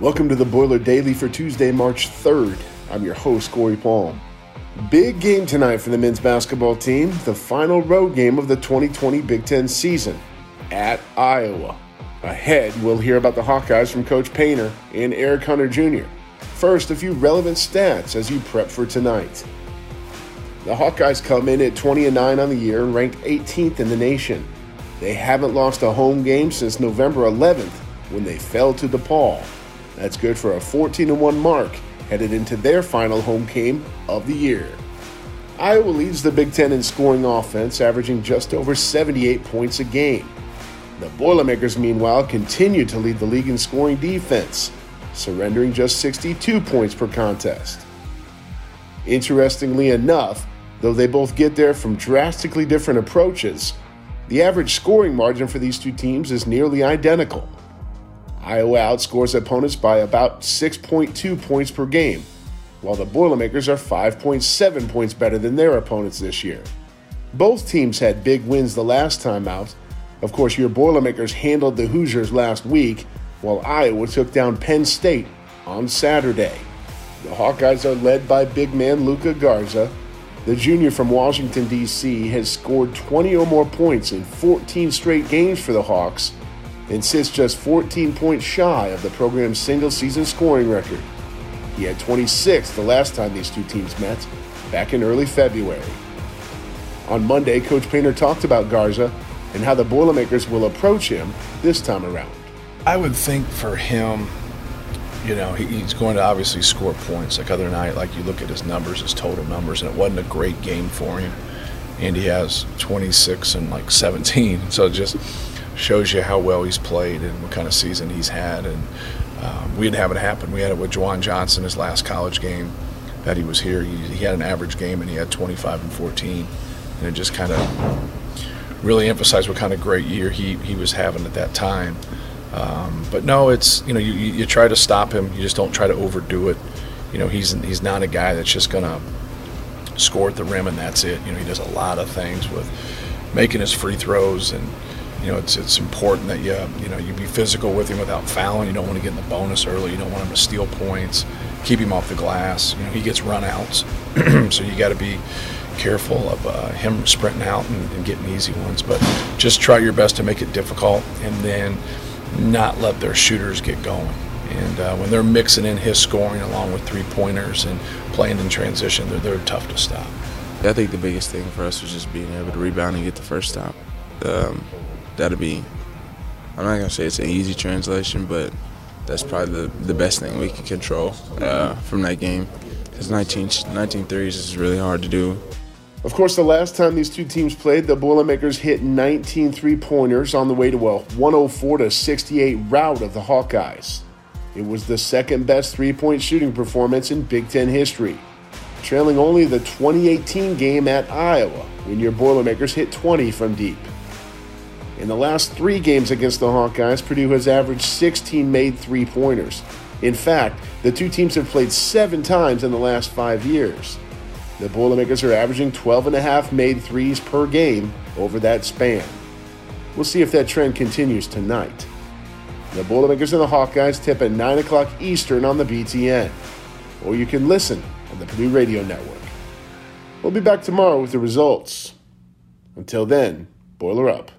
Welcome to the Boiler Daily for Tuesday, March 3rd. I'm your host, Corey Palm. Big game tonight for the men's basketball team, the final road game of the 2020 Big Ten season at Iowa. Ahead, we'll hear about the Hawkeyes from Coach Painter and Eric Hunter Jr. First, a few relevant stats as you prep for tonight. The Hawkeyes come in at 20 and 9 on the year and ranked 18th in the nation. They haven't lost a home game since November 11th when they fell to DePaul. That's good for a 14 1 mark headed into their final home game of the year. Iowa leads the Big Ten in scoring offense, averaging just over 78 points a game. The Boilermakers, meanwhile, continue to lead the league in scoring defense, surrendering just 62 points per contest. Interestingly enough, though they both get there from drastically different approaches, the average scoring margin for these two teams is nearly identical Iowa outscores opponents by about 6.2 points per game, while the Boilermakers are 5.7 points better than their opponents this year. Both teams had big wins the last time out. Of course, your Boilermakers handled the Hoosiers last week, while Iowa took down Penn State on Saturday. The Hawkeyes are led by big man Luka Garza. The junior from Washington, D.C., has scored 20 or more points in 14 straight games for the Hawks and sits just 14 points shy of the program's single season scoring record. He had 26 the last time these two teams met, back in early February. On Monday, Coach Painter talked about Garza and how the Boilermakers will approach him this time around. I would think for him, you know, he's going to obviously score points. Like other night, like you look at his numbers, his total numbers, and it wasn't a great game for him. And he has 26 and like 17. So just shows you how well he's played and what kind of season he's had. And um, we didn't have it happen. We had it with Juwan Johnson, his last college game that he was here. He, he had an average game and he had 25 and 14. And it just kind of really emphasized what kind of great year he, he was having at that time. Um, but no, it's you know you, you try to stop him. You just don't try to overdo it. You know he's he's not a guy that's just gonna score at the rim and that's it. You know he does a lot of things with making his free throws and you know, it's it's important that you you know you be physical with him without fouling. You don't want to get in the bonus early. You don't want him to steal points. Keep him off the glass. You know, he gets runouts, so you got to be careful of uh, him sprinting out and, and, getting easy ones. But just try your best to make it difficult, and then not let their shooters get going. And uh, when they're mixing in his scoring along with three pointers and playing in transition, they're, they're tough to stop. I think the biggest thing for us was just being able to rebound and get the first stop. Um, that'll be. I'm not gonna say it's an easy translation, but that's probably the, the best thing we can control uh, from that game. Because 19, 19 threes is really hard to do. Of course, the last time these two teams played, the Boilermakers hit 19 three pointers on the way to a 104 to 68 rout of the Hawkeyes. It was the second best three point shooting performance in Big Ten history, trailing only the 2018 game at Iowa when your Boilermakers hit 20 from deep. In the last three games against the Hawkeyes, Purdue has averaged 16 made three pointers. In fact, the two teams have played seven times in the last five years. The Boilermakers are averaging 12 and a half made threes per game over that span. We'll see if that trend continues tonight. The Boilermakers and the Hawkeyes tip at 9 o'clock Eastern on the BTN, or you can listen on the Purdue Radio Network. We'll be back tomorrow with the results. Until then, boiler up.